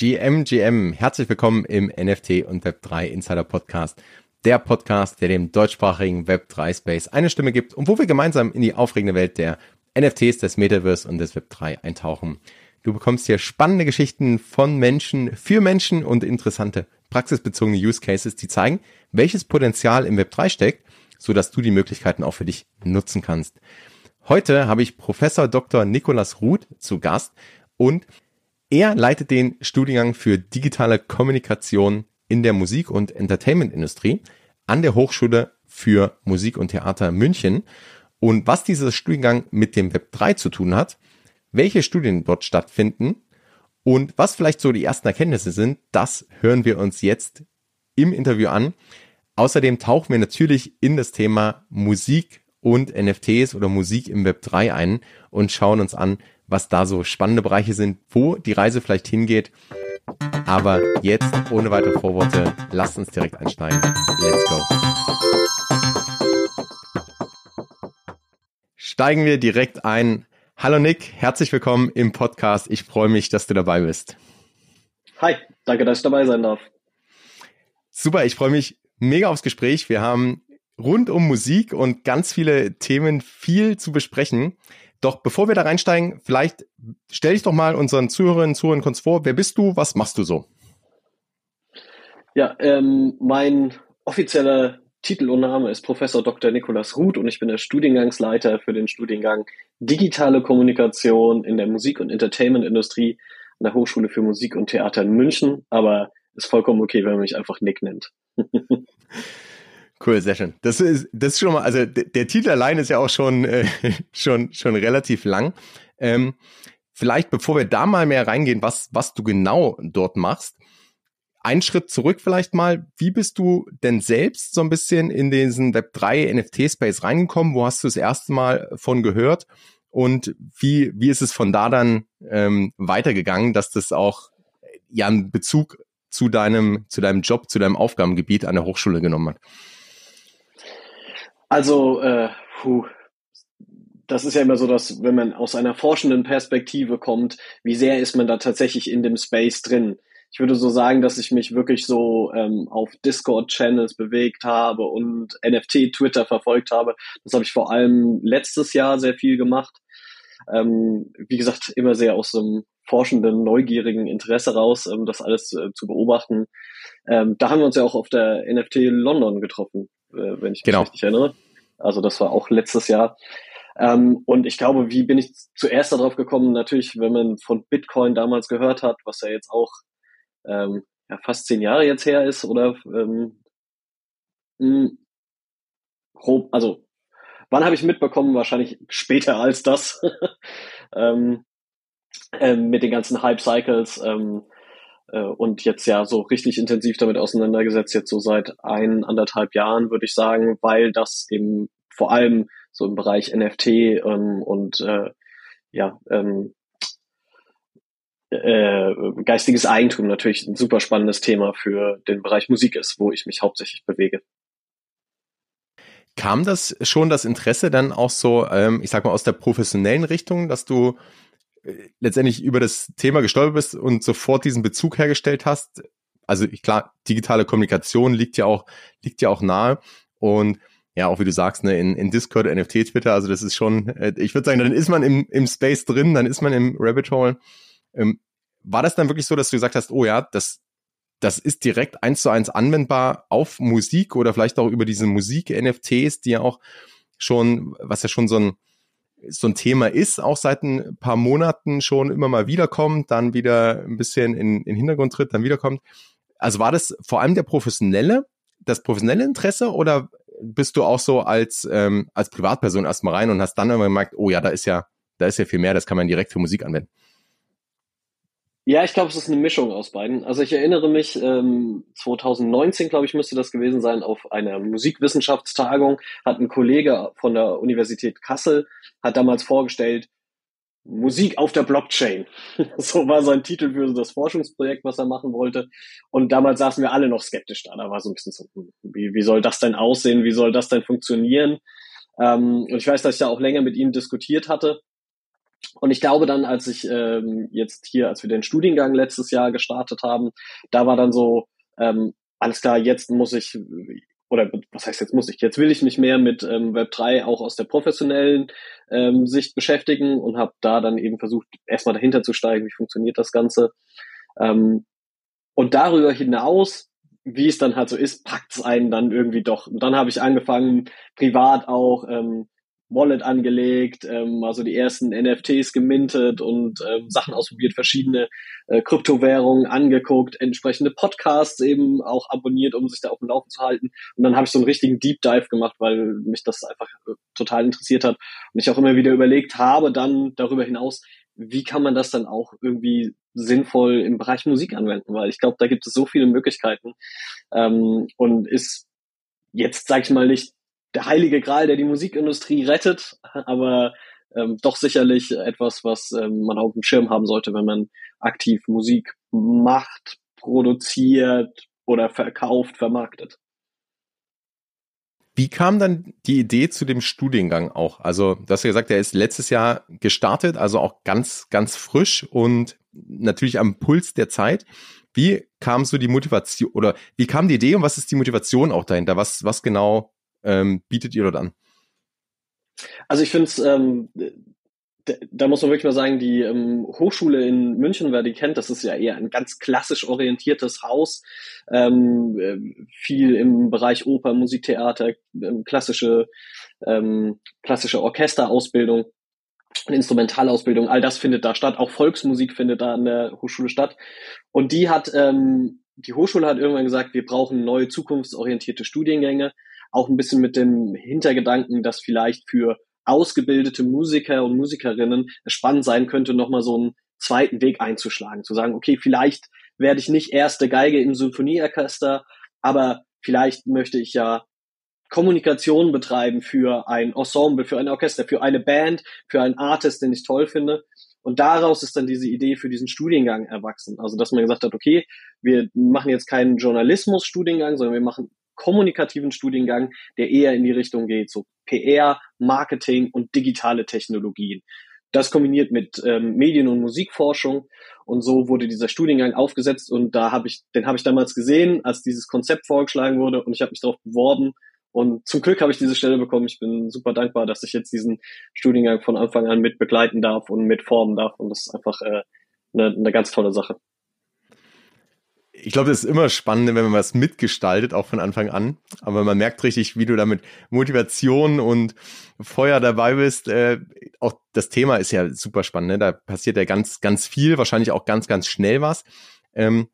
GM, GM, herzlich willkommen im NFT und Web3 Insider Podcast. Der Podcast, der dem deutschsprachigen Web3 Space eine Stimme gibt und wo wir gemeinsam in die aufregende Welt der NFTs, des Metaverse und des Web3 eintauchen. Du bekommst hier spannende Geschichten von Menschen, für Menschen und interessante praxisbezogene Use Cases, die zeigen, welches Potenzial im Web3 steckt, so dass du die Möglichkeiten auch für dich nutzen kannst. Heute habe ich Professor Dr. Nikolas Ruth zu Gast und er leitet den Studiengang für digitale Kommunikation in der Musik- und Entertainment-Industrie an der Hochschule für Musik und Theater München. Und was dieser Studiengang mit dem Web 3 zu tun hat, welche Studien dort stattfinden und was vielleicht so die ersten Erkenntnisse sind, das hören wir uns jetzt im Interview an. Außerdem tauchen wir natürlich in das Thema Musik und NFTs oder Musik im Web 3 ein und schauen uns an, was da so spannende Bereiche sind, wo die Reise vielleicht hingeht. Aber jetzt, ohne weitere Vorworte, lasst uns direkt einsteigen. Let's go. Steigen wir direkt ein. Hallo Nick, herzlich willkommen im Podcast. Ich freue mich, dass du dabei bist. Hi, danke, dass ich dabei sein darf. Super, ich freue mich mega aufs Gespräch. Wir haben rund um Musik und ganz viele Themen viel zu besprechen. Doch bevor wir da reinsteigen, vielleicht stell dich doch mal unseren Zuhörerinnen und Zuhörern kurz vor. Wer bist du? Was machst du so? Ja, ähm, mein offizieller Titel und Name ist Professor Dr. Nikolas Ruth und ich bin der Studiengangsleiter für den Studiengang Digitale Kommunikation in der Musik- und Entertainment-Industrie an der Hochschule für Musik und Theater in München. Aber ist vollkommen okay, wenn man mich einfach Nick nennt. Cool, sehr schön. Das ist, das ist schon mal, also der Titel allein ist ja auch schon, äh, schon, schon relativ lang. Ähm, vielleicht, bevor wir da mal mehr reingehen, was, was du genau dort machst, ein Schritt zurück vielleicht mal. Wie bist du denn selbst so ein bisschen in diesen Web3 NFT-Space reingekommen? Wo hast du das erste Mal von gehört? Und wie, wie ist es von da dann ähm, weitergegangen, dass das auch ja einen Bezug zu deinem, zu deinem Job, zu deinem Aufgabengebiet an der Hochschule genommen hat? Also, äh, puh, das ist ja immer so, dass wenn man aus einer forschenden Perspektive kommt, wie sehr ist man da tatsächlich in dem Space drin? Ich würde so sagen, dass ich mich wirklich so ähm, auf Discord-Channels bewegt habe und NFT-Twitter verfolgt habe. Das habe ich vor allem letztes Jahr sehr viel gemacht. Ähm, wie gesagt, immer sehr aus einem forschenden, neugierigen Interesse raus, ähm, das alles äh, zu beobachten. Ähm, da haben wir uns ja auch auf der NFT London getroffen wenn ich mich genau. richtig erinnere. Also das war auch letztes Jahr. Ähm, und ich glaube, wie bin ich zuerst darauf gekommen? Natürlich, wenn man von Bitcoin damals gehört hat, was ja jetzt auch ähm, ja, fast zehn Jahre jetzt her ist, oder ähm, mh, hm, grob, also wann habe ich mitbekommen? Wahrscheinlich später als das. ähm, ähm, mit den ganzen Hype-Cycles. Ähm, äh, und jetzt ja so richtig intensiv damit auseinandergesetzt, jetzt so seit ein, anderthalb Jahren, würde ich sagen, weil das eben vor allem so im Bereich NFT ähm, und äh, ja, ähm, äh, geistiges Eigentum natürlich ein super spannendes Thema für den Bereich Musik ist, wo ich mich hauptsächlich bewege. Kam das schon das Interesse dann auch so, ähm, ich sag mal, aus der professionellen Richtung, dass du letztendlich über das Thema gestolpert bist und sofort diesen Bezug hergestellt hast. Also klar, digitale Kommunikation liegt ja auch, liegt ja auch nahe. Und ja, auch wie du sagst, ne, in, in Discord, NFT, Twitter, also das ist schon, äh, ich würde sagen, dann ist man im, im Space drin, dann ist man im Rabbit Hole. Ähm, war das dann wirklich so, dass du gesagt hast, oh ja, das, das ist direkt eins zu eins anwendbar auf Musik oder vielleicht auch über diese Musik-NFTs, die ja auch schon, was ja schon so ein, so ein Thema ist, auch seit ein paar Monaten schon immer mal wiederkommt, dann wieder ein bisschen in, in den Hintergrund tritt, dann wiederkommt. Also war das vor allem der professionelle, das professionelle Interesse oder bist du auch so als, ähm, als Privatperson erstmal rein und hast dann immer gemerkt, oh ja, da ist ja, da ist ja viel mehr, das kann man direkt für Musik anwenden? Ja, ich glaube, es ist eine Mischung aus beiden. Also ich erinnere mich, ähm, 2019, glaube ich, müsste das gewesen sein, auf einer Musikwissenschaftstagung hat ein Kollege von der Universität Kassel, hat damals vorgestellt, Musik auf der Blockchain. so war sein Titel für das Forschungsprojekt, was er machen wollte. Und damals saßen wir alle noch skeptisch da. Da war so ein bisschen so, wie, wie soll das denn aussehen? Wie soll das denn funktionieren? Ähm, und ich weiß, dass ich da auch länger mit ihm diskutiert hatte. Und ich glaube dann, als ich ähm, jetzt hier, als wir den Studiengang letztes Jahr gestartet haben, da war dann so, ähm, alles klar, jetzt muss ich, oder was heißt jetzt muss ich, jetzt will ich mich mehr mit ähm, Web3 auch aus der professionellen ähm, Sicht beschäftigen und habe da dann eben versucht, erstmal dahinter zu steigen, wie funktioniert das Ganze. Ähm, und darüber hinaus, wie es dann halt so ist, packt es einen dann irgendwie doch. Und dann habe ich angefangen, privat auch ähm, Wallet angelegt, ähm, also die ersten NFTs gemintet und ähm, Sachen ausprobiert, verschiedene äh, Kryptowährungen angeguckt, entsprechende Podcasts eben auch abonniert, um sich da auf dem Laufen zu halten. Und dann habe ich so einen richtigen Deep Dive gemacht, weil mich das einfach äh, total interessiert hat und ich auch immer wieder überlegt habe, dann darüber hinaus, wie kann man das dann auch irgendwie sinnvoll im Bereich Musik anwenden, weil ich glaube, da gibt es so viele Möglichkeiten ähm, und ist jetzt, sag ich mal, nicht der heilige Gral, der die Musikindustrie rettet, aber ähm, doch sicherlich etwas, was ähm, man auf dem Schirm haben sollte, wenn man aktiv Musik macht, produziert oder verkauft, vermarktet. Wie kam dann die Idee zu dem Studiengang auch? Also, du hast ja gesagt, der ist letztes Jahr gestartet, also auch ganz, ganz frisch und natürlich am Puls der Zeit. Wie kam so die Motivation oder wie kam die Idee und was ist die Motivation auch dahinter? Was, was genau ähm, bietet ihr dort an? Also ich finde es, ähm, da muss man wirklich mal sagen, die ähm, Hochschule in München, wer die kennt, das ist ja eher ein ganz klassisch orientiertes Haus, ähm, äh, viel im Bereich Oper, Musiktheater, ähm, klassische, ähm, klassische Orchesterausbildung. Instrumentalausbildung, all das findet da statt, auch Volksmusik findet da an der Hochschule statt. Und die hat, ähm, die Hochschule hat irgendwann gesagt, wir brauchen neue zukunftsorientierte Studiengänge auch ein bisschen mit dem Hintergedanken, dass vielleicht für ausgebildete Musiker und Musikerinnen es spannend sein könnte, nochmal so einen zweiten Weg einzuschlagen, zu sagen, okay, vielleicht werde ich nicht erste Geige im Symphonieorchester, aber vielleicht möchte ich ja Kommunikation betreiben für ein Ensemble, für ein Orchester, für eine Band, für einen Artist, den ich toll finde. Und daraus ist dann diese Idee für diesen Studiengang erwachsen. Also, dass man gesagt hat, okay, wir machen jetzt keinen Journalismus-Studiengang, sondern wir machen kommunikativen Studiengang, der eher in die Richtung geht, so PR, Marketing und digitale Technologien. Das kombiniert mit ähm, Medien- und Musikforschung und so wurde dieser Studiengang aufgesetzt und da habe ich, den habe ich damals gesehen, als dieses Konzept vorgeschlagen wurde und ich habe mich darauf beworben und zum Glück habe ich diese Stelle bekommen. Ich bin super dankbar, dass ich jetzt diesen Studiengang von Anfang an mit begleiten darf und mit formen darf und das ist einfach äh, eine, eine ganz tolle Sache ich glaube, das ist immer spannend, wenn man was mitgestaltet, auch von Anfang an. Aber man merkt richtig, wie du da mit Motivation und Feuer dabei bist. Äh, auch das Thema ist ja super spannend. Ne? Da passiert ja ganz, ganz viel, wahrscheinlich auch ganz, ganz schnell was. Ähm,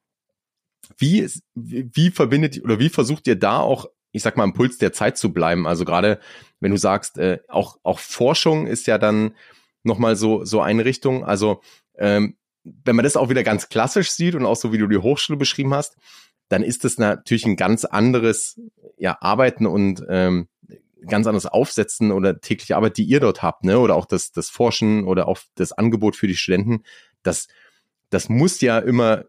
wie, wie verbindet oder wie versucht ihr da auch, ich sag mal, im Puls der Zeit zu bleiben? Also gerade, wenn du sagst, äh, auch, auch Forschung ist ja dann nochmal so, so eine Richtung. Also ähm, wenn man das auch wieder ganz klassisch sieht und auch so wie du die Hochschule beschrieben hast, dann ist das natürlich ein ganz anderes ja, Arbeiten und ähm, ganz anderes Aufsetzen oder tägliche Arbeit, die ihr dort habt, ne? Oder auch das, das Forschen oder auch das Angebot für die Studenten. Das, das muss ja immer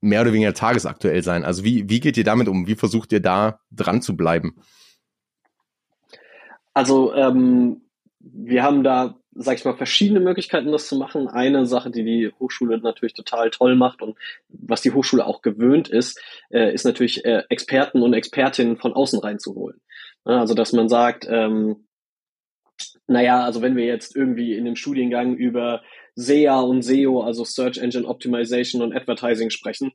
mehr oder weniger tagesaktuell sein. Also wie, wie geht ihr damit um? Wie versucht ihr da dran zu bleiben? Also ähm, wir haben da sag ich mal, verschiedene Möglichkeiten, das zu machen. Eine Sache, die die Hochschule natürlich total toll macht und was die Hochschule auch gewöhnt ist, äh, ist natürlich äh, Experten und Expertinnen von außen reinzuholen. Also, dass man sagt, ähm, naja, also wenn wir jetzt irgendwie in dem Studiengang über SEA und SEO, also Search Engine Optimization und Advertising sprechen,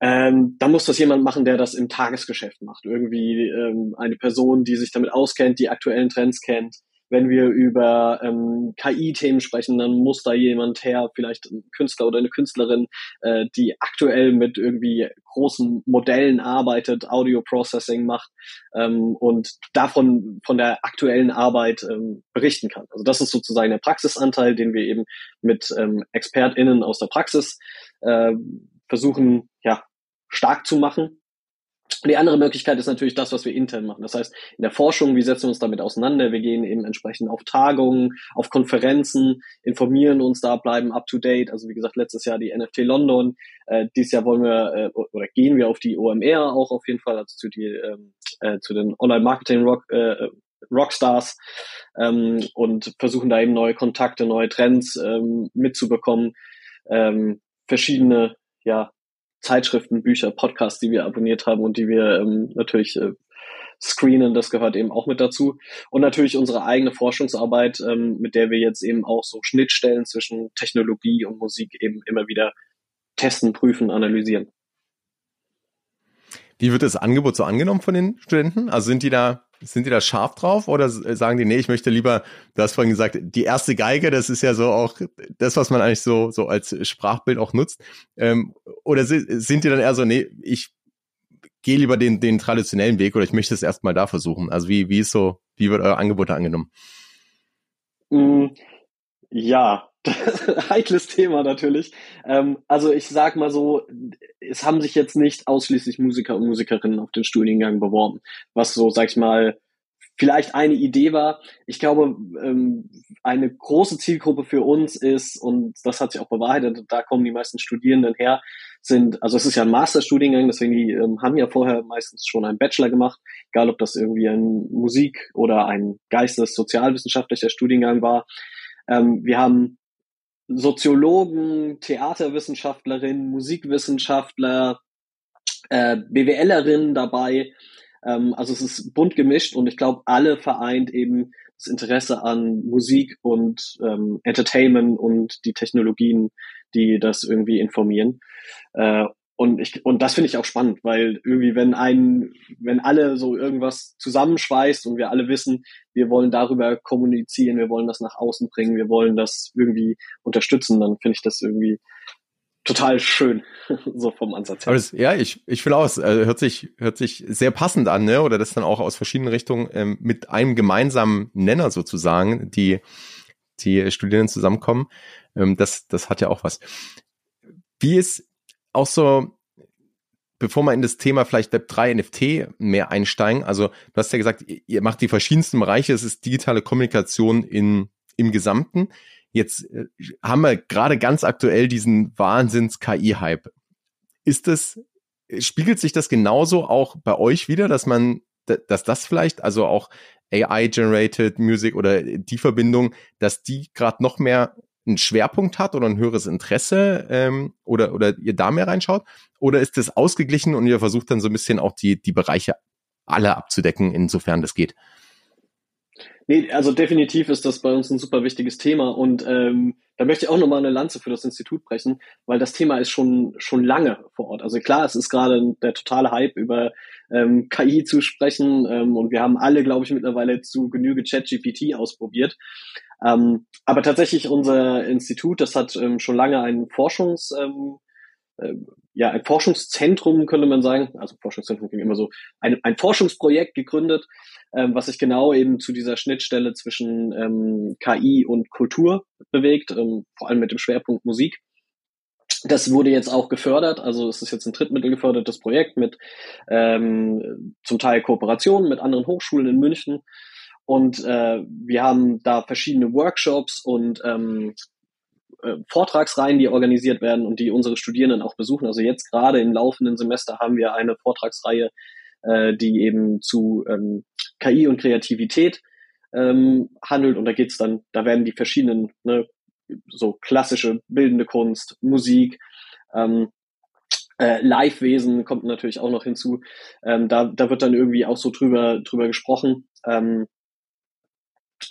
ähm, dann muss das jemand machen, der das im Tagesgeschäft macht. Irgendwie ähm, eine Person, die sich damit auskennt, die aktuellen Trends kennt, wenn wir über ähm, KI-Themen sprechen, dann muss da jemand her, vielleicht ein Künstler oder eine Künstlerin, äh, die aktuell mit irgendwie großen Modellen arbeitet, Audio Processing macht ähm, und davon von der aktuellen Arbeit ähm, berichten kann. Also das ist sozusagen der Praxisanteil, den wir eben mit ähm, ExpertInnen aus der Praxis äh, versuchen, ja, stark zu machen die andere Möglichkeit ist natürlich das, was wir intern machen. Das heißt, in der Forschung, wie setzen wir uns damit auseinander? Wir gehen eben entsprechend auf Tagungen, auf Konferenzen, informieren uns da, bleiben up to date. Also wie gesagt, letztes Jahr die NFT London. Äh, dieses Jahr wollen wir äh, oder gehen wir auf die OMR auch auf jeden Fall, also zu, die, ähm, äh, zu den Online-Marketing-Rock. Äh, Rockstars ähm, und versuchen da eben neue Kontakte, neue Trends ähm, mitzubekommen, ähm, verschiedene ja, Zeitschriften, Bücher, Podcasts, die wir abonniert haben und die wir ähm, natürlich äh, screenen, das gehört eben auch mit dazu. Und natürlich unsere eigene Forschungsarbeit, ähm, mit der wir jetzt eben auch so Schnittstellen zwischen Technologie und Musik eben immer wieder testen, prüfen, analysieren. Wie wird das Angebot so angenommen von den Studenten? Also sind die da, sind die da scharf drauf oder sagen die, nee, ich möchte lieber, du hast vorhin gesagt, die erste Geige, das ist ja so auch das, was man eigentlich so, so als Sprachbild auch nutzt. Ähm, oder sind die dann eher so, nee, ich gehe lieber den, den traditionellen Weg oder ich möchte es erstmal da versuchen? Also wie, wie ist so, wie wird euer Angebot angenommen? Mm, ja, heikles Thema natürlich. Ähm, also ich sag mal so, es haben sich jetzt nicht ausschließlich Musiker und Musikerinnen auf den Studiengang beworben, was so, sag ich mal, vielleicht eine Idee war. Ich glaube, ähm, eine große Zielgruppe für uns ist, und das hat sich auch bewahrheitet, da kommen die meisten Studierenden her, sind, also es ist ja ein Masterstudiengang, deswegen die ähm, haben ja vorher meistens schon einen Bachelor gemacht, egal ob das irgendwie ein Musik- oder ein geistes-sozialwissenschaftlicher Studiengang war. Ähm, wir haben Soziologen, Theaterwissenschaftlerinnen, Musikwissenschaftler, äh, BWLerinnen dabei. Ähm, also es ist bunt gemischt und ich glaube, alle vereint eben das Interesse an Musik und ähm, Entertainment und die Technologien, die das irgendwie informieren. Äh, und ich, und das finde ich auch spannend, weil irgendwie, wenn ein, wenn alle so irgendwas zusammenschweißt und wir alle wissen, wir wollen darüber kommunizieren, wir wollen das nach außen bringen, wir wollen das irgendwie unterstützen, dann finde ich das irgendwie total schön, so vom Ansatz her. Das, ja, ich, ich will aus, also hört sich, hört sich sehr passend an, ne? Oder das dann auch aus verschiedenen Richtungen ähm, mit einem gemeinsamen Nenner sozusagen, die, die Studierenden zusammenkommen. Ähm, das, das hat ja auch was. Wie ist auch so, bevor wir in das Thema vielleicht Web3 NFT mehr einsteigen, also du hast ja gesagt, ihr macht die verschiedensten Bereiche, es ist digitale Kommunikation in, im Gesamten. Jetzt äh, haben wir gerade ganz aktuell diesen Wahnsinns-KI-Hype. Ist das, spiegelt sich das genauso auch bei euch wieder, dass man, dass das vielleicht, also auch AI-generated Music oder die Verbindung, dass die gerade noch mehr einen Schwerpunkt hat oder ein höheres Interesse ähm, oder, oder ihr da mehr reinschaut? Oder ist es ausgeglichen und ihr versucht dann so ein bisschen auch die, die Bereiche alle abzudecken, insofern das geht? Nee, also definitiv ist das bei uns ein super wichtiges Thema und ähm, da möchte ich auch nochmal eine Lanze für das Institut brechen, weil das Thema ist schon schon lange vor Ort. Also klar, es ist gerade der totale Hype über ähm, KI zu sprechen ähm, und wir haben alle, glaube ich, mittlerweile zu Genüge ChatGPT ausprobiert. Ähm, aber tatsächlich unser Institut, das hat ähm, schon lange ein Forschungs, ähm, äh, ja, ein Forschungszentrum, könnte man sagen, also Forschungszentrum klingt immer so, ein, ein Forschungsprojekt gegründet, ähm, was sich genau eben zu dieser Schnittstelle zwischen ähm, KI und Kultur bewegt, ähm, vor allem mit dem Schwerpunkt Musik. Das wurde jetzt auch gefördert, also es ist jetzt ein Drittmittel gefördertes Projekt mit ähm, zum Teil Kooperationen mit anderen Hochschulen in München und äh, wir haben da verschiedene Workshops und ähm, äh, Vortragsreihen, die organisiert werden und die unsere Studierenden auch besuchen. Also jetzt gerade im laufenden Semester haben wir eine Vortragsreihe, äh, die eben zu ähm, KI und Kreativität ähm, handelt. Und da geht's dann, da werden die verschiedenen, ne, so klassische bildende Kunst, Musik, ähm, äh, Live-Wesen kommt natürlich auch noch hinzu. Ähm, da, da wird dann irgendwie auch so drüber, drüber gesprochen. Ähm,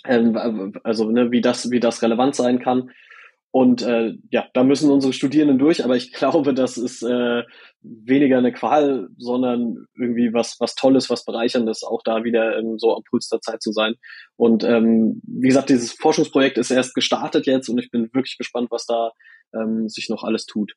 ähm, also ne, wie das, wie das relevant sein kann. Und äh, ja, da müssen unsere Studierenden durch, aber ich glaube, das ist äh, weniger eine Qual, sondern irgendwie was, was Tolles, was Bereicherndes, auch da wieder ähm, so am Puls der Zeit zu sein. Und ähm, wie gesagt, dieses Forschungsprojekt ist erst gestartet jetzt und ich bin wirklich gespannt, was da ähm, sich noch alles tut.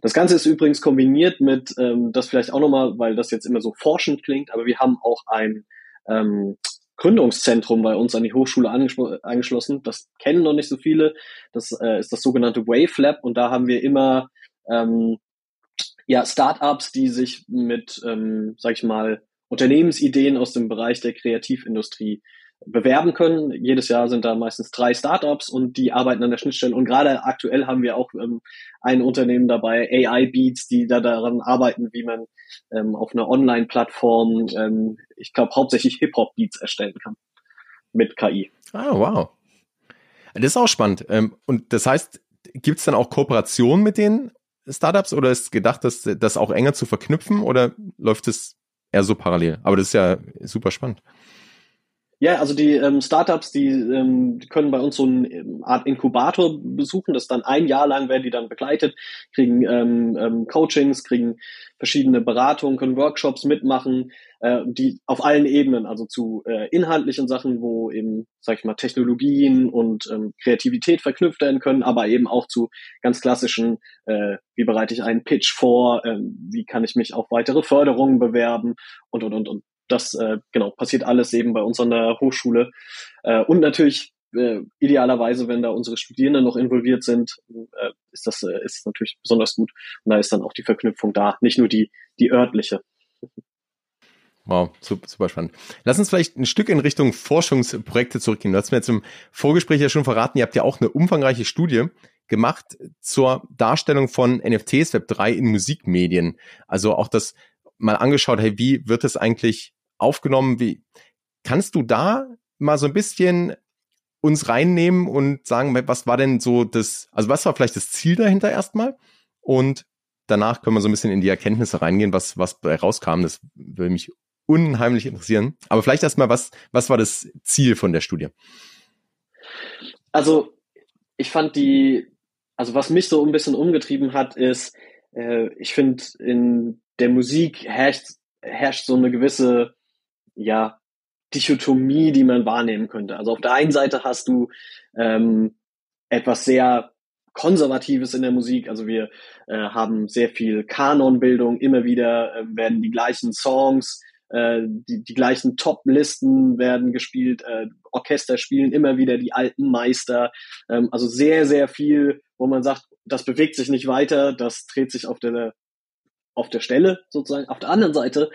Das Ganze ist übrigens kombiniert mit, ähm, das vielleicht auch nochmal, weil das jetzt immer so forschend klingt, aber wir haben auch ein ähm, Gründungszentrum bei uns an die Hochschule angeschlossen. Das kennen noch nicht so viele. Das äh, ist das sogenannte Wave Lab und da haben wir immer ähm, ja Startups, die sich mit, ähm, sag ich mal, Unternehmensideen aus dem Bereich der Kreativindustrie bewerben können. Jedes Jahr sind da meistens drei Startups und die arbeiten an der Schnittstelle. Und gerade aktuell haben wir auch ähm, ein Unternehmen dabei, AI Beats, die da daran arbeiten, wie man ähm, auf einer Online-Plattform, ähm, ich glaube, hauptsächlich Hip-Hop-Beats erstellen kann. mit KI. Ah, wow. Das ist auch spannend. Ähm, und das heißt, gibt es dann auch Kooperationen mit den Startups oder ist gedacht, das, das auch enger zu verknüpfen oder läuft es eher so parallel? Aber das ist ja super spannend. Ja, also die ähm, Startups, die, ähm, können bei uns so eine ähm, Art Inkubator besuchen. Das dann ein Jahr lang werden die dann begleitet, kriegen ähm, ähm, Coachings, kriegen verschiedene Beratungen, können Workshops mitmachen, äh, die auf allen Ebenen, also zu äh, inhaltlichen Sachen, wo eben, sag ich mal, Technologien und ähm, Kreativität verknüpft werden können, aber eben auch zu ganz klassischen, äh, wie bereite ich einen Pitch vor, äh, wie kann ich mich auf weitere Förderungen bewerben und und und und das äh, genau passiert alles eben bei uns an der Hochschule. Äh, und natürlich äh, idealerweise, wenn da unsere Studierenden noch involviert sind, äh, ist das äh, ist natürlich besonders gut. Und da ist dann auch die Verknüpfung da, nicht nur die die örtliche. Wow, super, spannend. Lass uns vielleicht ein Stück in Richtung Forschungsprojekte zurückgehen. Du hast mir jetzt im Vorgespräch ja schon verraten, ihr habt ja auch eine umfangreiche Studie gemacht zur Darstellung von NFTs Web 3 in Musikmedien. Also auch das mal angeschaut, hey, wie wird es eigentlich aufgenommen. Wie kannst du da mal so ein bisschen uns reinnehmen und sagen, was war denn so das, also was war vielleicht das Ziel dahinter erstmal? Und danach können wir so ein bisschen in die Erkenntnisse reingehen, was, was rauskam. Das würde mich unheimlich interessieren. Aber vielleicht erstmal, was, was war das Ziel von der Studie? Also, ich fand die, also was mich so ein bisschen umgetrieben hat, ist, äh, ich finde, in der Musik herrscht, herrscht so eine gewisse ja, Dichotomie, die man wahrnehmen könnte. Also auf der einen Seite hast du ähm, etwas sehr Konservatives in der Musik. Also wir äh, haben sehr viel Kanonbildung, immer wieder äh, werden die gleichen Songs, äh, die, die gleichen Top-Listen werden gespielt, äh, Orchester spielen immer wieder die alten Meister. Ähm, also sehr, sehr viel, wo man sagt, das bewegt sich nicht weiter, das dreht sich auf der auf der Stelle sozusagen. Auf der anderen Seite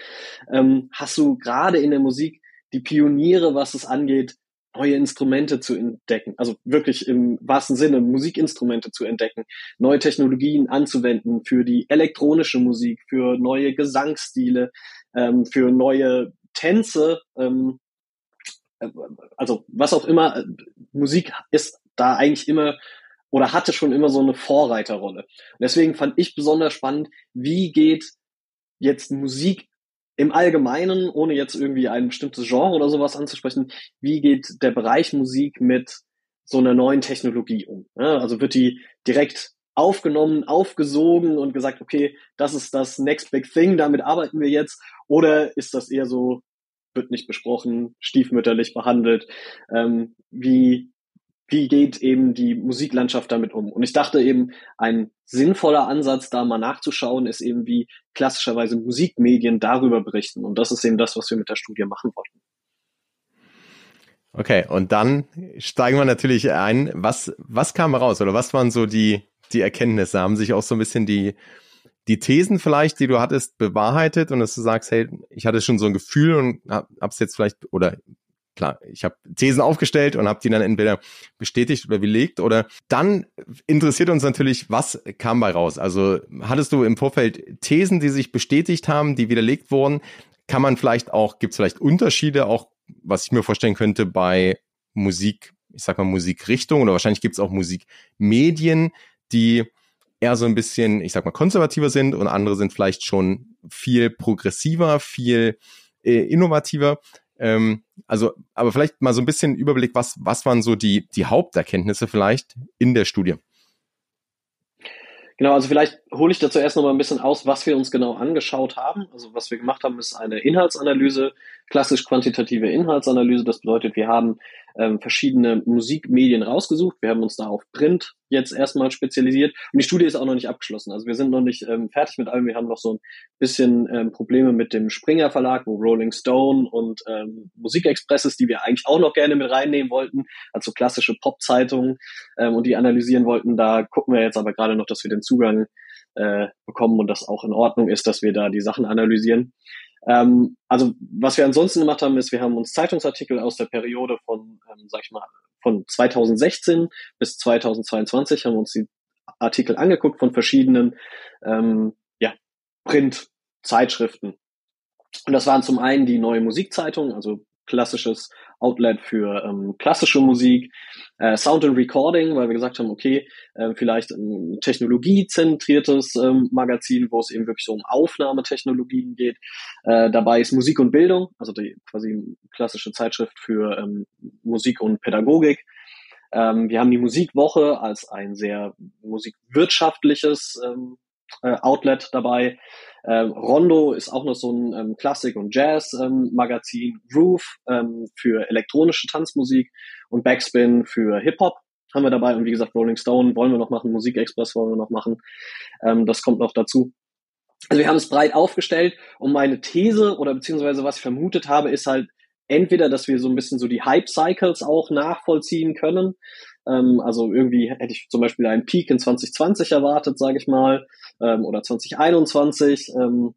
ähm, hast du gerade in der Musik die Pioniere, was es angeht, neue Instrumente zu entdecken, also wirklich im wahrsten Sinne Musikinstrumente zu entdecken, neue Technologien anzuwenden für die elektronische Musik, für neue Gesangsstile, ähm, für neue Tänze, ähm, äh, also was auch immer. Musik ist da eigentlich immer oder hatte schon immer so eine Vorreiterrolle. Und deswegen fand ich besonders spannend, wie geht jetzt Musik im Allgemeinen, ohne jetzt irgendwie ein bestimmtes Genre oder sowas anzusprechen, wie geht der Bereich Musik mit so einer neuen Technologie um? Also wird die direkt aufgenommen, aufgesogen und gesagt, okay, das ist das Next Big Thing, damit arbeiten wir jetzt? Oder ist das eher so, wird nicht besprochen, stiefmütterlich behandelt? Ähm, wie wie geht eben die Musiklandschaft damit um? Und ich dachte eben, ein sinnvoller Ansatz, da mal nachzuschauen, ist eben, wie klassischerweise Musikmedien darüber berichten. Und das ist eben das, was wir mit der Studie machen wollten. Okay, und dann steigen wir natürlich ein. Was, was kam raus oder was waren so die, die Erkenntnisse? Haben sich auch so ein bisschen die, die Thesen vielleicht, die du hattest, bewahrheitet und dass du sagst, hey, ich hatte schon so ein Gefühl und hab, hab's jetzt vielleicht oder klar, ich habe Thesen aufgestellt und habe die dann entweder bestätigt oder belegt oder dann interessiert uns natürlich, was kam bei raus? Also hattest du im Vorfeld Thesen, die sich bestätigt haben, die widerlegt wurden? Kann man vielleicht auch, gibt es vielleicht Unterschiede, auch was ich mir vorstellen könnte bei Musik, ich sag mal Musikrichtung oder wahrscheinlich gibt es auch Musikmedien, die eher so ein bisschen, ich sag mal, konservativer sind und andere sind vielleicht schon viel progressiver, viel äh, innovativer. Ähm, also, aber vielleicht mal so ein bisschen Überblick, was, was waren so die, die Haupterkenntnisse vielleicht in der Studie? Genau, also vielleicht hole ich dazu erst noch mal ein bisschen aus, was wir uns genau angeschaut haben. Also was wir gemacht haben, ist eine Inhaltsanalyse, klassisch quantitative Inhaltsanalyse. Das bedeutet, wir haben ähm, verschiedene Musikmedien rausgesucht. Wir haben uns da auf Print jetzt erstmal spezialisiert. Und die Studie ist auch noch nicht abgeschlossen. Also wir sind noch nicht ähm, fertig mit allem. Wir haben noch so ein bisschen ähm, Probleme mit dem Springer Verlag, wo Rolling Stone und ähm, Musikexpress ist, die wir eigentlich auch noch gerne mit reinnehmen wollten, also klassische Pop-Zeitungen ähm, und die analysieren wollten. Da gucken wir jetzt aber gerade noch, dass wir den Zugang äh, bekommen und das auch in Ordnung ist, dass wir da die Sachen analysieren. Ähm, also was wir ansonsten gemacht haben, ist, wir haben uns Zeitungsartikel aus der Periode von, ähm, sag ich mal, von 2016 bis 2022 haben uns die Artikel angeguckt von verschiedenen ähm, ja, Print-Zeitschriften. Und das waren zum einen die neue Musikzeitung, also klassisches Outlet für ähm, klassische Musik, äh, Sound and Recording, weil wir gesagt haben, okay, äh, vielleicht ein technologiezentriertes ähm, Magazin, wo es eben wirklich so um Aufnahmetechnologien geht. Äh, dabei ist Musik und Bildung, also die quasi klassische Zeitschrift für ähm, Musik und Pädagogik. Ähm, wir haben die Musikwoche als ein sehr musikwirtschaftliches ähm, äh, Outlet dabei. Ähm, Rondo ist auch noch so ein ähm, Klassik- und Jazz-Magazin. Ähm, Roof ähm, für elektronische Tanzmusik und Backspin für Hip-Hop haben wir dabei. Und wie gesagt, Rolling Stone wollen wir noch machen, Musikexpress wollen wir noch machen. Ähm, das kommt noch dazu. Also wir haben es breit aufgestellt und meine These oder beziehungsweise was ich vermutet habe, ist halt entweder, dass wir so ein bisschen so die Hype-Cycles auch nachvollziehen können. Ähm, also irgendwie hätte ich zum Beispiel einen Peak in 2020 erwartet, sage ich mal, ähm, oder 2021. Ähm,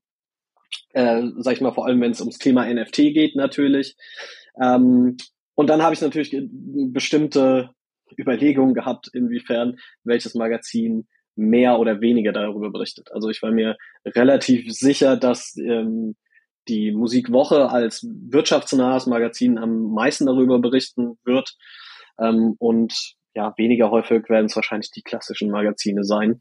äh, sag ich mal, vor allem wenn es ums Thema NFT geht natürlich. Ähm, und dann habe ich natürlich bestimmte Überlegungen gehabt, inwiefern welches Magazin mehr oder weniger darüber berichtet. Also ich war mir relativ sicher, dass ähm, die Musikwoche als wirtschaftsnahes Magazin am meisten darüber berichten wird. Ähm, und ja, weniger häufig werden es wahrscheinlich die klassischen Magazine sein.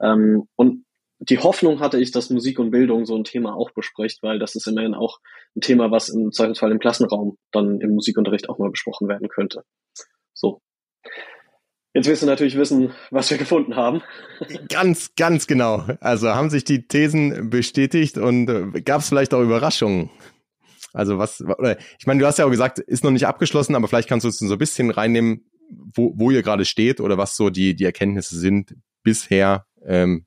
Ähm, und die Hoffnung hatte ich, dass Musik und Bildung so ein Thema auch bespricht, weil das ist immerhin auch ein Thema, was im Zweifelsfall im Klassenraum dann im Musikunterricht auch mal besprochen werden könnte. So. Jetzt wirst du natürlich wissen, was wir gefunden haben. Ganz, ganz genau. Also haben sich die Thesen bestätigt und äh, gab es vielleicht auch Überraschungen? Also was, oder ich meine, du hast ja auch gesagt, ist noch nicht abgeschlossen, aber vielleicht kannst du es so ein bisschen reinnehmen, wo, wo ihr gerade steht oder was so die, die Erkenntnisse sind bisher ähm,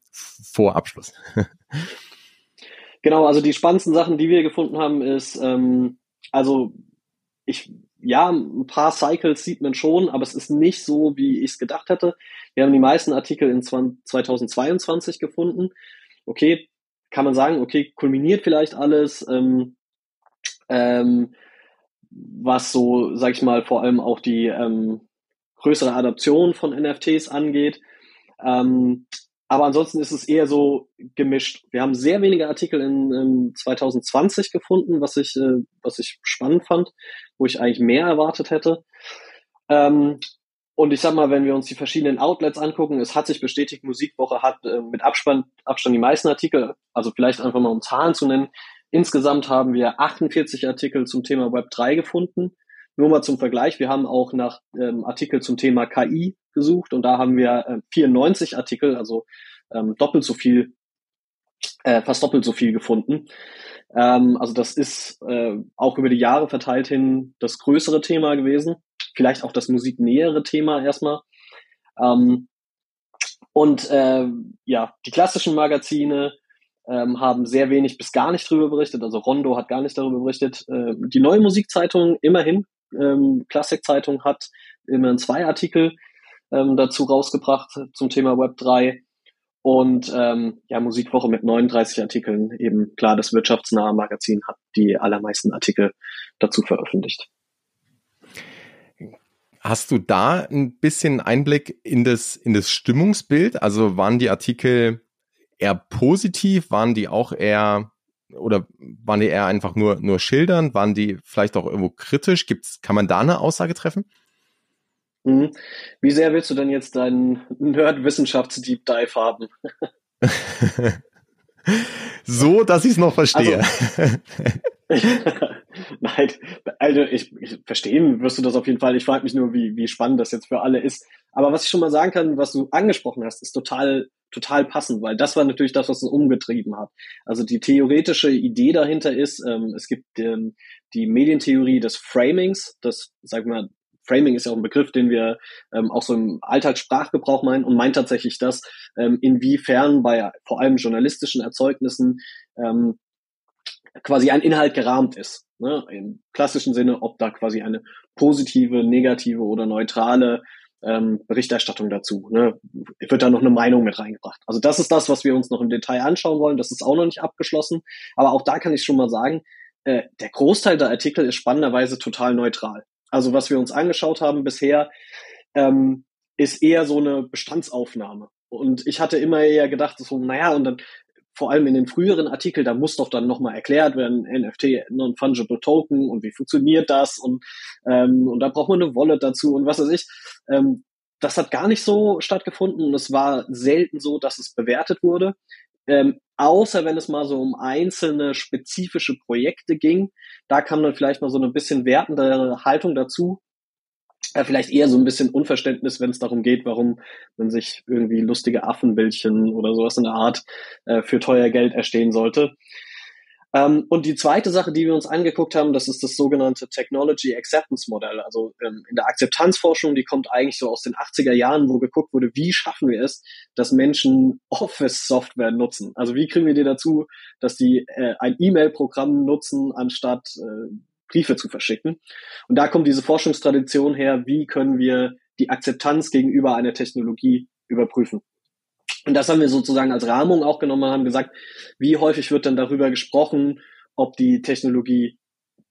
vor Abschluss. genau, also die spannendsten Sachen, die wir gefunden haben, ist, ähm, also ich ja, ein paar Cycles sieht man schon, aber es ist nicht so, wie ich es gedacht hätte. Wir haben die meisten Artikel in 2022 gefunden. Okay, kann man sagen, okay, kulminiert vielleicht alles, ähm, ähm, was so, sag ich mal, vor allem auch die ähm, größere Adaption von NFTs angeht. Ähm, aber ansonsten ist es eher so gemischt. Wir haben sehr wenige Artikel in, in 2020 gefunden, was ich, äh, was ich spannend fand, wo ich eigentlich mehr erwartet hätte. Ähm, und ich sag mal, wenn wir uns die verschiedenen Outlets angucken, es hat sich bestätigt, Musikwoche hat äh, mit Abstand, Abstand die meisten Artikel, also vielleicht einfach mal um Zahlen zu nennen. Insgesamt haben wir 48 Artikel zum Thema Web 3 gefunden. Nur mal zum Vergleich, wir haben auch nach ähm, Artikel zum Thema KI gesucht und da haben wir äh, 94 Artikel, also ähm, doppelt so viel, äh, fast doppelt so viel gefunden. Ähm, also das ist äh, auch über die Jahre verteilt hin das größere Thema gewesen, vielleicht auch das musiknähere Thema erstmal. Ähm, und äh, ja, die klassischen Magazine ähm, haben sehr wenig bis gar nicht darüber berichtet. Also Rondo hat gar nicht darüber berichtet. Äh, die neue Musikzeitung immerhin, ähm, Klassikzeitung hat immerhin zwei Artikel ähm, dazu rausgebracht zum Thema Web 3. Und ähm, ja, Musikwoche mit 39 Artikeln, eben klar, das wirtschaftsnahe Magazin hat die allermeisten Artikel dazu veröffentlicht. Hast du da ein bisschen Einblick in das, in das Stimmungsbild? Also waren die Artikel eher positiv? Waren die auch eher oder waren die eher einfach nur, nur schildern? Waren die vielleicht auch irgendwo kritisch? Gibt's, kann man da eine Aussage treffen? Mhm. Wie sehr willst du denn jetzt deinen Nerd-Wissenschafts-Deep Dive haben? so, dass ich es noch verstehe. Also, Nein, also ich, ich verstehen wirst du das auf jeden Fall. Ich frage mich nur, wie, wie spannend das jetzt für alle ist. Aber was ich schon mal sagen kann, was du angesprochen hast, ist total, total passend, weil das war natürlich das, was uns umgetrieben hat. Also die theoretische Idee dahinter ist, ähm, es gibt ähm, die Medientheorie des Framings, das, sag mal, Framing ist ja auch ein Begriff, den wir ähm, auch so im Alltagssprachgebrauch meinen und meint tatsächlich das, ähm, inwiefern bei vor allem journalistischen Erzeugnissen ähm, quasi ein Inhalt gerahmt ist. Ne? Im klassischen Sinne, ob da quasi eine positive, negative oder neutrale ähm, Berichterstattung dazu. Ne? Wird da noch eine Meinung mit reingebracht. Also das ist das, was wir uns noch im Detail anschauen wollen. Das ist auch noch nicht abgeschlossen. Aber auch da kann ich schon mal sagen, äh, der Großteil der Artikel ist spannenderweise total neutral also was wir uns angeschaut haben bisher, ähm, ist eher so eine Bestandsaufnahme. Und ich hatte immer eher gedacht, so, naja, und dann vor allem in den früheren Artikeln, da muss doch dann nochmal erklärt werden, NFT, Non-Fungible Token und wie funktioniert das und, ähm, und da braucht man eine Wallet dazu und was weiß ich. Ähm, das hat gar nicht so stattgefunden und es war selten so, dass es bewertet wurde. Ähm, außer wenn es mal so um einzelne spezifische Projekte ging. Da kam dann vielleicht mal so eine bisschen wertende Haltung dazu. Äh, vielleicht eher so ein bisschen Unverständnis, wenn es darum geht, warum man sich irgendwie lustige Affenbildchen oder sowas in der Art äh, für teuer Geld erstehen sollte. Ähm, und die zweite Sache, die wir uns angeguckt haben, das ist das sogenannte Technology Acceptance Modell. Also ähm, in der Akzeptanzforschung, die kommt eigentlich so aus den 80er Jahren, wo geguckt wurde, wie schaffen wir es, dass Menschen Office-Software nutzen. Also wie kriegen wir die dazu, dass die äh, ein E-Mail-Programm nutzen, anstatt äh, Briefe zu verschicken. Und da kommt diese Forschungstradition her, wie können wir die Akzeptanz gegenüber einer Technologie überprüfen. Und das haben wir sozusagen als Rahmung auch genommen und haben gesagt, wie häufig wird dann darüber gesprochen, ob die Technologie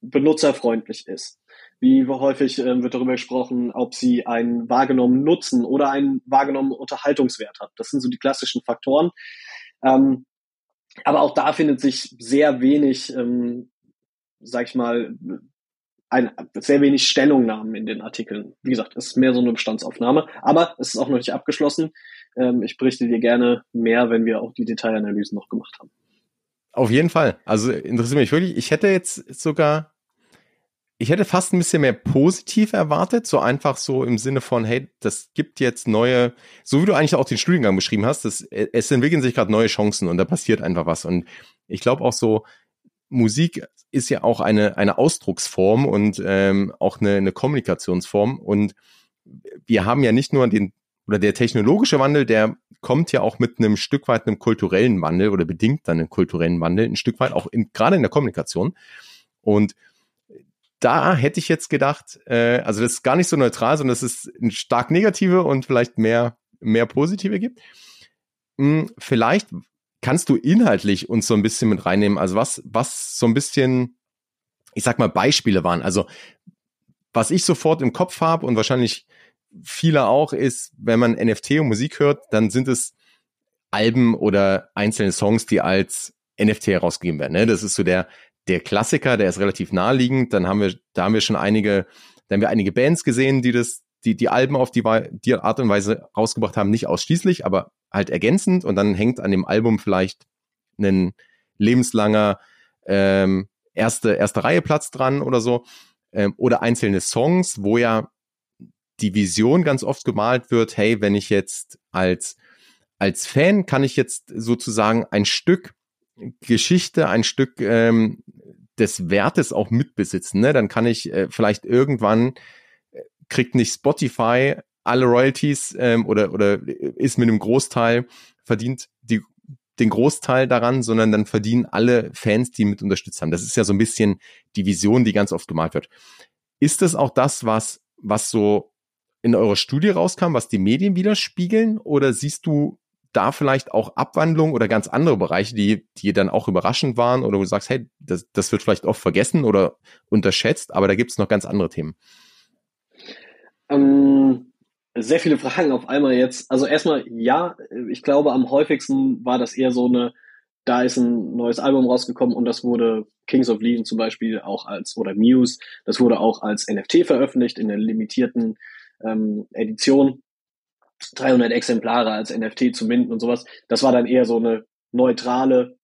benutzerfreundlich ist. Wie häufig äh, wird darüber gesprochen, ob sie einen wahrgenommenen Nutzen oder einen wahrgenommenen Unterhaltungswert hat. Das sind so die klassischen Faktoren. Ähm, aber auch da findet sich sehr wenig, ähm, sag ich mal, ein, sehr wenig Stellungnahmen in den Artikeln. Wie gesagt, es ist mehr so eine Bestandsaufnahme, aber es ist auch noch nicht abgeschlossen. Ähm, ich berichte dir gerne mehr, wenn wir auch die Detailanalysen noch gemacht haben. Auf jeden Fall. Also interessiert mich wirklich. Ich hätte jetzt sogar, ich hätte fast ein bisschen mehr positiv erwartet, so einfach so im Sinne von, hey, das gibt jetzt neue, so wie du eigentlich auch den Studiengang beschrieben hast, das, es entwickeln sich gerade neue Chancen und da passiert einfach was. Und ich glaube auch so, Musik ist ja auch eine, eine Ausdrucksform und ähm, auch eine, eine Kommunikationsform. Und wir haben ja nicht nur den oder der technologische Wandel, der kommt ja auch mit einem Stück weit einem kulturellen Wandel oder bedingt dann einen kulturellen Wandel, ein Stück weit auch in, gerade in der Kommunikation. Und da hätte ich jetzt gedacht, äh, also das ist gar nicht so neutral, sondern es ist ein stark negative und vielleicht mehr, mehr positive gibt. Hm, vielleicht kannst du inhaltlich uns so ein bisschen mit reinnehmen, also was, was so ein bisschen, ich sag mal, Beispiele waren. Also was ich sofort im Kopf habe und wahrscheinlich viele auch ist, wenn man NFT und Musik hört, dann sind es Alben oder einzelne Songs, die als NFT herausgegeben werden. Ne? Das ist so der, der Klassiker, der ist relativ naheliegend. Dann haben wir, da haben wir schon einige, da haben wir einige Bands gesehen, die das, die, die Alben auf die, die Art und Weise rausgebracht haben, nicht ausschließlich, aber halt ergänzend. Und dann hängt an dem Album vielleicht ein lebenslanger ähm, erste, erste Reihe Platz dran oder so. Ähm, oder einzelne Songs, wo ja die Vision ganz oft gemalt wird, hey, wenn ich jetzt als, als Fan kann ich jetzt sozusagen ein Stück Geschichte, ein Stück ähm, des Wertes auch mitbesitzen, ne? dann kann ich äh, vielleicht irgendwann äh, kriegt nicht Spotify alle Royalties ähm, oder oder ist mit einem Großteil verdient die den Großteil daran, sondern dann verdienen alle Fans, die mit unterstützt haben. Das ist ja so ein bisschen die Vision, die ganz oft gemalt wird. Ist das auch das, was was so in eurer Studie rauskam, was die Medien widerspiegeln? Oder siehst du da vielleicht auch Abwandlungen oder ganz andere Bereiche, die, die dann auch überraschend waren oder wo du sagst, hey, das, das wird vielleicht oft vergessen oder unterschätzt, aber da gibt es noch ganz andere Themen? Ähm, sehr viele Fragen auf einmal jetzt. Also erstmal, ja, ich glaube, am häufigsten war das eher so eine, da ist ein neues Album rausgekommen und das wurde Kings of Legion zum Beispiel auch als, oder Muse, das wurde auch als NFT veröffentlicht in der limitierten ähm, Edition, 300 Exemplare als NFT zu minden und sowas. Das war dann eher so eine neutrale,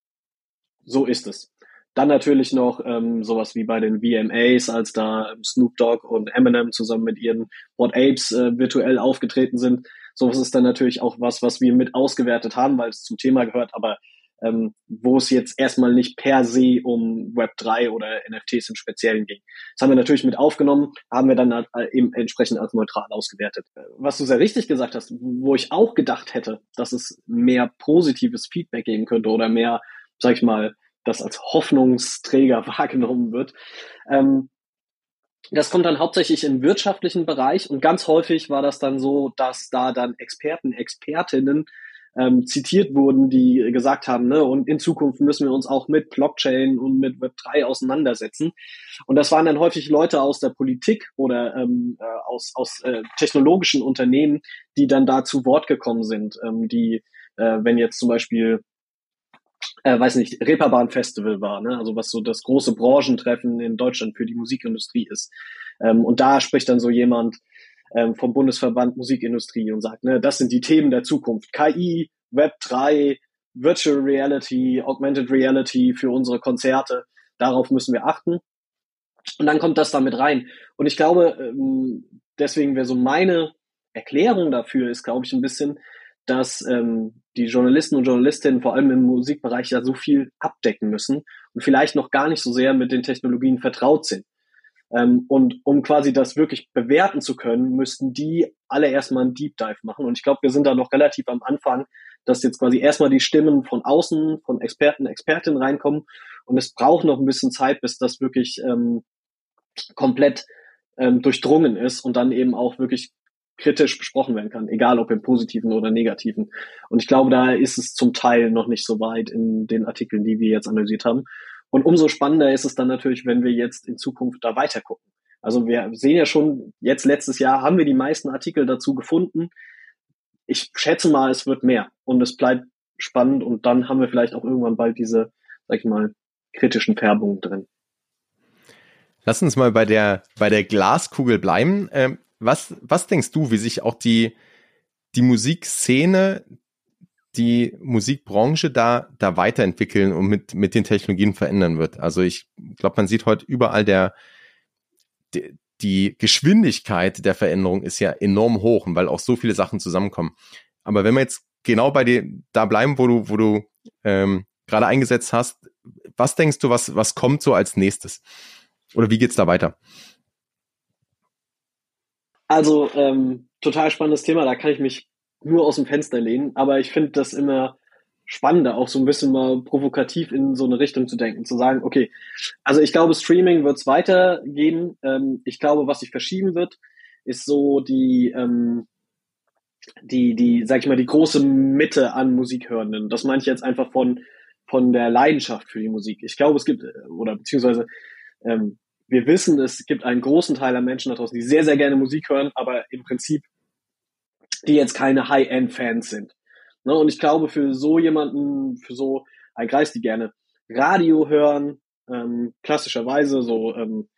so ist es. Dann natürlich noch ähm, sowas wie bei den VMAs, als da Snoop Dogg und Eminem zusammen mit ihren What Apes äh, virtuell aufgetreten sind. Sowas ist dann natürlich auch was, was wir mit ausgewertet haben, weil es zum Thema gehört, aber ähm, wo es jetzt erstmal nicht per se um Web3 oder NFTs im Speziellen ging. Das haben wir natürlich mit aufgenommen, haben wir dann halt, äh, eben entsprechend als neutral ausgewertet. Was du sehr richtig gesagt hast, wo ich auch gedacht hätte, dass es mehr positives Feedback geben könnte oder mehr, sag ich mal, das als Hoffnungsträger wahrgenommen wird. Ähm, das kommt dann hauptsächlich im wirtschaftlichen Bereich und ganz häufig war das dann so, dass da dann Experten, Expertinnen ähm, zitiert wurden, die gesagt haben, ne, und in Zukunft müssen wir uns auch mit Blockchain und mit Web3 auseinandersetzen. Und das waren dann häufig Leute aus der Politik oder ähm, äh, aus, aus äh, technologischen Unternehmen, die dann da zu Wort gekommen sind, ähm, die, äh, wenn jetzt zum Beispiel äh, weiß nicht, Reeperbahn Festival war, ne? also was so das große Branchentreffen in Deutschland für die Musikindustrie ist. Ähm, und da spricht dann so jemand ähm, vom Bundesverband Musikindustrie und sagt, ne, das sind die Themen der Zukunft. KI, Web 3, Virtual Reality, Augmented Reality für unsere Konzerte. Darauf müssen wir achten. Und dann kommt das da mit rein. Und ich glaube, ähm, deswegen wäre so meine Erklärung dafür ist, glaube ich, ein bisschen, dass ähm, die Journalisten und Journalistinnen vor allem im Musikbereich ja so viel abdecken müssen und vielleicht noch gar nicht so sehr mit den Technologien vertraut sind. Ähm, und um quasi das wirklich bewerten zu können, müssten die alle erstmal einen Deep Dive machen. Und ich glaube, wir sind da noch relativ am Anfang, dass jetzt quasi erstmal die Stimmen von außen, von Experten, Expertinnen reinkommen. Und es braucht noch ein bisschen Zeit, bis das wirklich ähm, komplett ähm, durchdrungen ist und dann eben auch wirklich kritisch besprochen werden kann, egal ob im positiven oder negativen. Und ich glaube, da ist es zum Teil noch nicht so weit in den Artikeln, die wir jetzt analysiert haben. Und umso spannender ist es dann natürlich, wenn wir jetzt in Zukunft da weiter gucken. Also wir sehen ja schon, jetzt letztes Jahr haben wir die meisten Artikel dazu gefunden. Ich schätze mal, es wird mehr und es bleibt spannend und dann haben wir vielleicht auch irgendwann bald diese, sag ich mal, kritischen Färbungen drin. Lass uns mal bei der, bei der Glaskugel bleiben. Ähm, was, was denkst du, wie sich auch die, die Musikszene, die Musikbranche da, da weiterentwickeln und mit, mit den Technologien verändern wird? Also ich glaube, man sieht heute überall der, die, die Geschwindigkeit der Veränderung ist ja enorm hoch, weil auch so viele Sachen zusammenkommen. Aber wenn wir jetzt genau bei dir da bleiben, wo du, wo du ähm, gerade eingesetzt hast, was denkst du, was, was kommt so als nächstes? Oder wie geht's da weiter? Also ähm, total spannendes Thema, da kann ich mich nur aus dem Fenster lehnen, aber ich finde das immer spannender, auch so ein bisschen mal provokativ in so eine Richtung zu denken, zu sagen, okay, also ich glaube, Streaming wird es weitergehen. Ähm, ich glaube, was sich verschieben wird, ist so die, ähm, die, die, sag ich mal, die große Mitte an Musikhörenden. Das meine ich jetzt einfach von, von der Leidenschaft für die Musik. Ich glaube, es gibt, oder beziehungsweise ähm, wir wissen, es gibt einen großen Teil an Menschen da draußen, die sehr, sehr gerne Musik hören, aber im Prinzip die jetzt keine High-End-Fans sind. Ne? Und ich glaube, für so jemanden, für so ein Kreis, die gerne Radio hören, ähm, klassischerweise so ähm,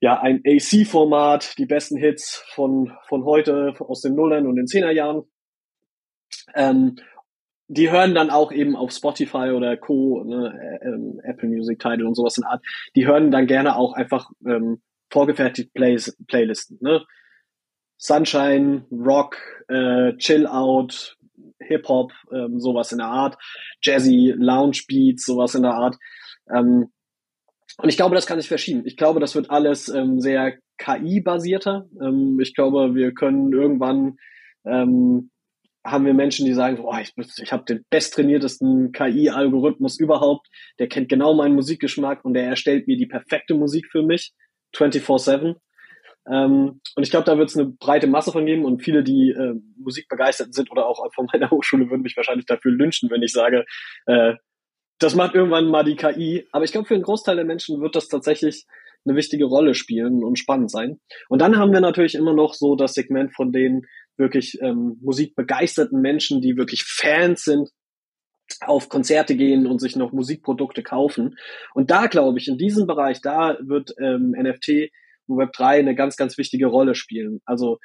ja ein AC-Format, die besten Hits von von heute aus den Nullern und den Zehnerjahren. Ähm, die hören dann auch eben auf Spotify oder Co, ne, ähm, Apple Music Title und sowas in Art, die hören dann gerne auch einfach ähm, vorgefertigt Plays, Playlisten. Ne? Sunshine, Rock, äh, Chill Out, Hip Hop, ähm, sowas in der Art, Jazzy, Lounge Beats, sowas in der Art. Ähm, und ich glaube, das kann sich verschieben. Ich glaube, das wird alles ähm, sehr KI-basierter. Ähm, ich glaube, wir können irgendwann ähm, haben wir Menschen, die sagen, boah, ich, ich habe den besttrainiertesten KI-Algorithmus überhaupt, der kennt genau meinen Musikgeschmack und der erstellt mir die perfekte Musik für mich, 24-7. Ähm, und ich glaube, da wird es eine breite Masse von geben und viele, die äh, musikbegeistert sind oder auch von meiner Hochschule, würden mich wahrscheinlich dafür lynchen, wenn ich sage, äh, das macht irgendwann mal die KI. Aber ich glaube, für einen Großteil der Menschen wird das tatsächlich eine wichtige Rolle spielen und spannend sein. Und dann haben wir natürlich immer noch so das Segment von denen, wirklich ähm, musikbegeisterten Menschen, die wirklich Fans sind, auf Konzerte gehen und sich noch Musikprodukte kaufen. Und da glaube ich, in diesem Bereich, da wird ähm, NFT und Web3 eine ganz, ganz wichtige Rolle spielen. Also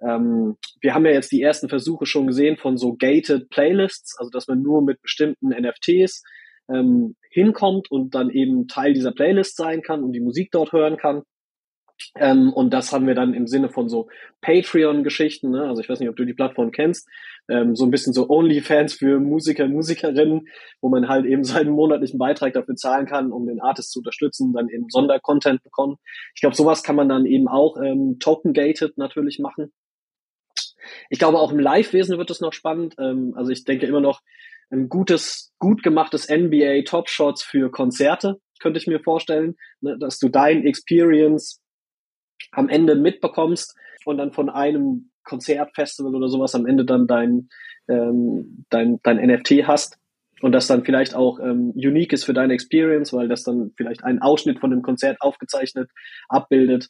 ähm, wir haben ja jetzt die ersten Versuche schon gesehen von so gated Playlists, also dass man nur mit bestimmten NFTs ähm, hinkommt und dann eben Teil dieser Playlist sein kann und die Musik dort hören kann. Ähm, und das haben wir dann im Sinne von so Patreon-Geschichten, ne? also ich weiß nicht, ob du die Plattform kennst, ähm, so ein bisschen so OnlyFans für Musiker, Musikerinnen, wo man halt eben seinen monatlichen Beitrag dafür zahlen kann, um den Artist zu unterstützen, dann eben Sondercontent bekommen. Ich glaube, sowas kann man dann eben auch ähm, token-gated natürlich machen. Ich glaube, auch im Live-Wesen wird es noch spannend. Ähm, also ich denke immer noch, ein gutes, gut gemachtes NBA Top Shots für Konzerte, könnte ich mir vorstellen, ne, dass du dein Experience am Ende mitbekommst und dann von einem Konzertfestival oder sowas am Ende dann dein, ähm, dein, dein NFT hast und das dann vielleicht auch ähm, unique ist für deine Experience, weil das dann vielleicht einen Ausschnitt von dem Konzert aufgezeichnet abbildet.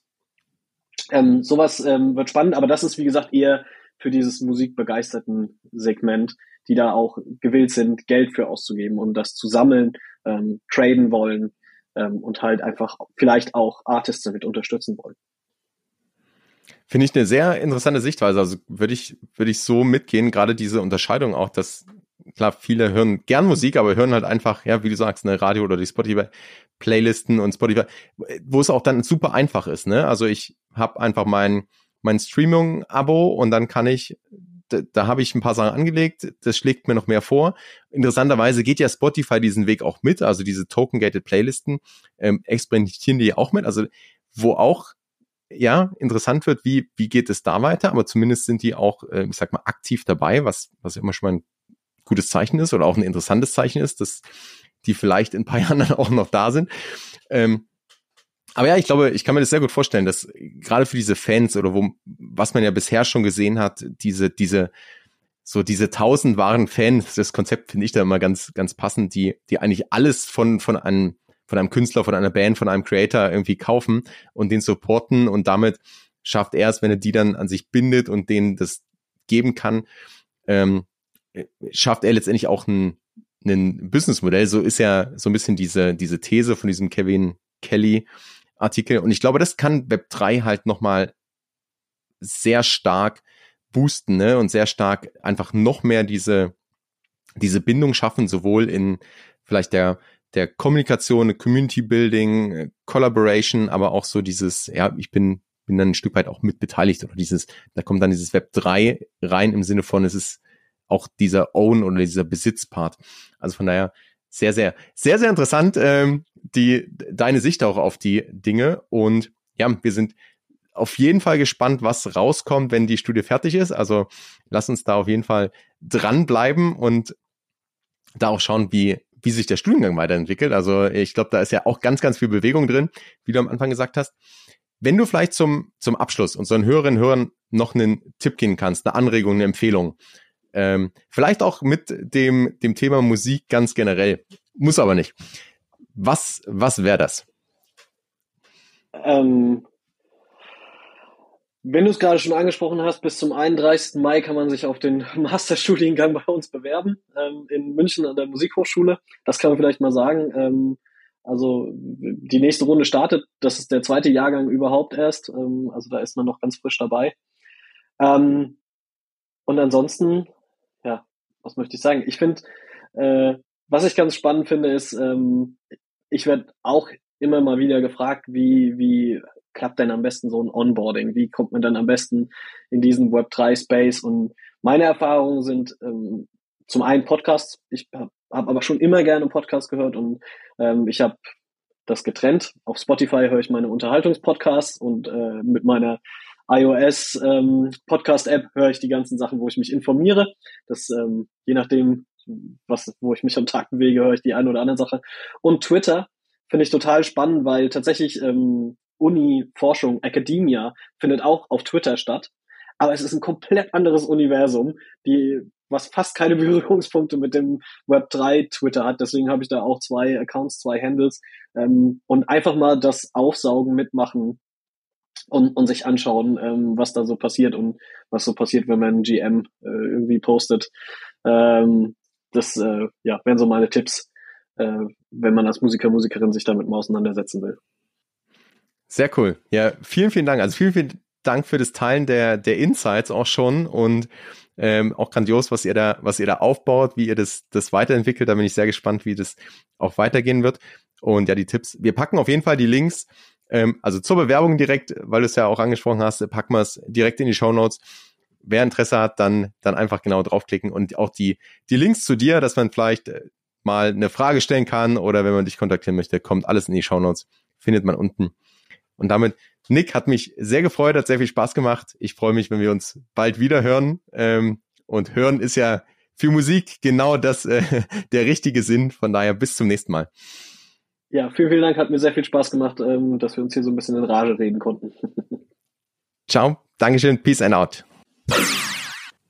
Ähm, sowas ähm, wird spannend, aber das ist wie gesagt eher für dieses musikbegeisterten Segment, die da auch gewillt sind, Geld für auszugeben und das zu sammeln, ähm, traden wollen ähm, und halt einfach vielleicht auch Artists damit unterstützen wollen. Finde ich eine sehr interessante Sichtweise. Also würde ich, würde ich so mitgehen, gerade diese Unterscheidung auch, dass klar, viele hören gern Musik, aber hören halt einfach, ja, wie du sagst, eine Radio oder die Spotify Playlisten und Spotify, wo es auch dann super einfach ist, ne? Also ich habe einfach mein mein Streaming-Abo und dann kann ich da, da habe ich ein paar Sachen angelegt, das schlägt mir noch mehr vor. Interessanterweise geht ja Spotify diesen Weg auch mit, also diese Token-Gated Playlisten ähm, experimentieren die auch mit, also wo auch ja interessant wird, wie wie geht es da weiter, aber zumindest sind die auch, äh, ich sag mal, aktiv dabei, was was immer schon mal ein gutes Zeichen ist oder auch ein interessantes Zeichen ist, dass die vielleicht in ein paar Jahren dann auch noch da sind. Ähm, aber ja, ich glaube, ich kann mir das sehr gut vorstellen, dass gerade für diese Fans oder wo, was man ja bisher schon gesehen hat, diese, diese, so diese tausend wahren Fans, das Konzept finde ich da immer ganz, ganz passend, die, die eigentlich alles von, von einem, von einem Künstler, von einer Band, von einem Creator irgendwie kaufen und den supporten und damit schafft er es, wenn er die dann an sich bindet und denen das geben kann, ähm, schafft er letztendlich auch ein, ein Businessmodell. So ist ja so ein bisschen diese, diese These von diesem Kevin Kelly Artikel. Und ich glaube, das kann Web 3 halt nochmal sehr stark boosten, ne? Und sehr stark einfach noch mehr diese, diese Bindung schaffen, sowohl in vielleicht der, der Kommunikation, Community Building, Collaboration, aber auch so dieses, ja, ich bin, bin dann ein Stück weit auch mit beteiligt oder dieses, da kommt dann dieses Web 3 rein im Sinne von, es ist auch dieser Own oder dieser Besitzpart. Also von daher sehr, sehr, sehr, sehr interessant, ähm, die, deine Sicht auch auf die Dinge. Und ja, wir sind auf jeden Fall gespannt, was rauskommt, wenn die Studie fertig ist. Also lass uns da auf jeden Fall dranbleiben und da auch schauen, wie, wie sich der Studiengang weiterentwickelt. Also ich glaube, da ist ja auch ganz, ganz viel Bewegung drin, wie du am Anfang gesagt hast. Wenn du vielleicht zum, zum Abschluss unseren Hörerinnen und Hörern noch einen Tipp geben kannst, eine Anregung, eine Empfehlung, ähm, vielleicht auch mit dem, dem Thema Musik ganz generell. Muss aber nicht. Was, was wäre das? Ähm, wenn du es gerade schon angesprochen hast, bis zum 31. Mai kann man sich auf den Masterstudiengang bei uns bewerben, ähm, in München an der Musikhochschule. Das kann man vielleicht mal sagen. Ähm, also die nächste Runde startet, das ist der zweite Jahrgang überhaupt erst. Ähm, also da ist man noch ganz frisch dabei. Ähm, und ansonsten ja, was möchte ich sagen? Ich finde, äh, was ich ganz spannend finde, ist, ähm, ich werde auch immer mal wieder gefragt, wie, wie klappt denn am besten so ein Onboarding? Wie kommt man dann am besten in diesen Web3-Space? Und meine Erfahrungen sind ähm, zum einen Podcasts. Ich habe hab aber schon immer gerne Podcasts gehört und ähm, ich habe das getrennt. Auf Spotify höre ich meine Unterhaltungspodcasts und äh, mit meiner iOS ähm, Podcast App höre ich die ganzen Sachen, wo ich mich informiere. Das ähm, je nachdem, was, wo ich mich am Tag bewege, höre ich die eine oder andere Sache. Und Twitter finde ich total spannend, weil tatsächlich ähm, Uni, Forschung, Academia findet auch auf Twitter statt. Aber es ist ein komplett anderes Universum, die, was fast keine Berührungspunkte mit dem Web3 Twitter hat. Deswegen habe ich da auch zwei Accounts, zwei Handles. Ähm, und einfach mal das Aufsaugen mitmachen und, und sich anschauen, ähm, was da so passiert und was so passiert, wenn man GM äh, irgendwie postet. Ähm, das äh, ja, wären so meine Tipps, äh, wenn man als Musiker, Musikerin sich damit mal auseinandersetzen will. Sehr cool. Ja, vielen, vielen Dank. Also vielen, vielen Dank für das Teilen der, der Insights auch schon und ähm, auch grandios, was ihr da, was ihr da aufbaut, wie ihr das, das weiterentwickelt. Da bin ich sehr gespannt, wie das auch weitergehen wird. Und ja, die Tipps. Wir packen auf jeden Fall die Links ähm, also zur Bewerbung direkt, weil du es ja auch angesprochen hast, packen wir es direkt in die Show Notes. Wer Interesse hat, dann, dann einfach genau draufklicken und auch die, die Links zu dir, dass man vielleicht äh, mal eine Frage stellen kann oder wenn man dich kontaktieren möchte, kommt alles in die Show Notes, findet man unten. Und damit, Nick, hat mich sehr gefreut, hat sehr viel Spaß gemacht. Ich freue mich, wenn wir uns bald wieder hören. Ähm, und hören ist ja für Musik genau das äh, der richtige Sinn. Von daher bis zum nächsten Mal. Ja, vielen, vielen Dank. Hat mir sehr viel Spaß gemacht, ähm, dass wir uns hier so ein bisschen in Rage reden konnten. Ciao. Dankeschön. Peace and out.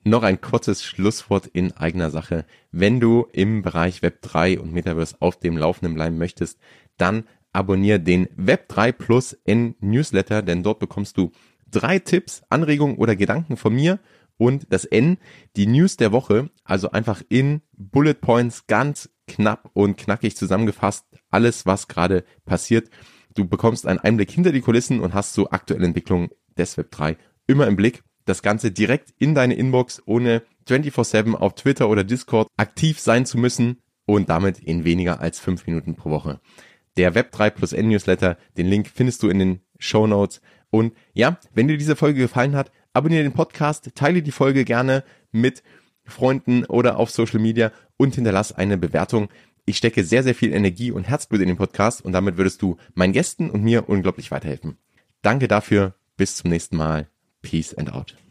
Noch ein kurzes Schlusswort in eigener Sache. Wenn du im Bereich Web 3 und Metaverse auf dem Laufenden bleiben möchtest, dann abonniere den Web 3 Plus in Newsletter, denn dort bekommst du drei Tipps, Anregungen oder Gedanken von mir Und das N, die News der Woche, also einfach in Bullet Points ganz knapp und knackig zusammengefasst, alles, was gerade passiert. Du bekommst einen Einblick hinter die Kulissen und hast so aktuelle Entwicklungen des Web 3 immer im Blick. Das Ganze direkt in deine Inbox, ohne 24-7 auf Twitter oder Discord aktiv sein zu müssen und damit in weniger als fünf Minuten pro Woche. Der Web3 plus N Newsletter, den Link findest du in den Show Notes. Und ja, wenn dir diese Folge gefallen hat, abonniere den Podcast, teile die Folge gerne mit Freunden oder auf Social Media und hinterlass eine Bewertung. Ich stecke sehr, sehr viel Energie und Herzblut in den Podcast und damit würdest du meinen Gästen und mir unglaublich weiterhelfen. Danke dafür. Bis zum nächsten Mal. Peace and out.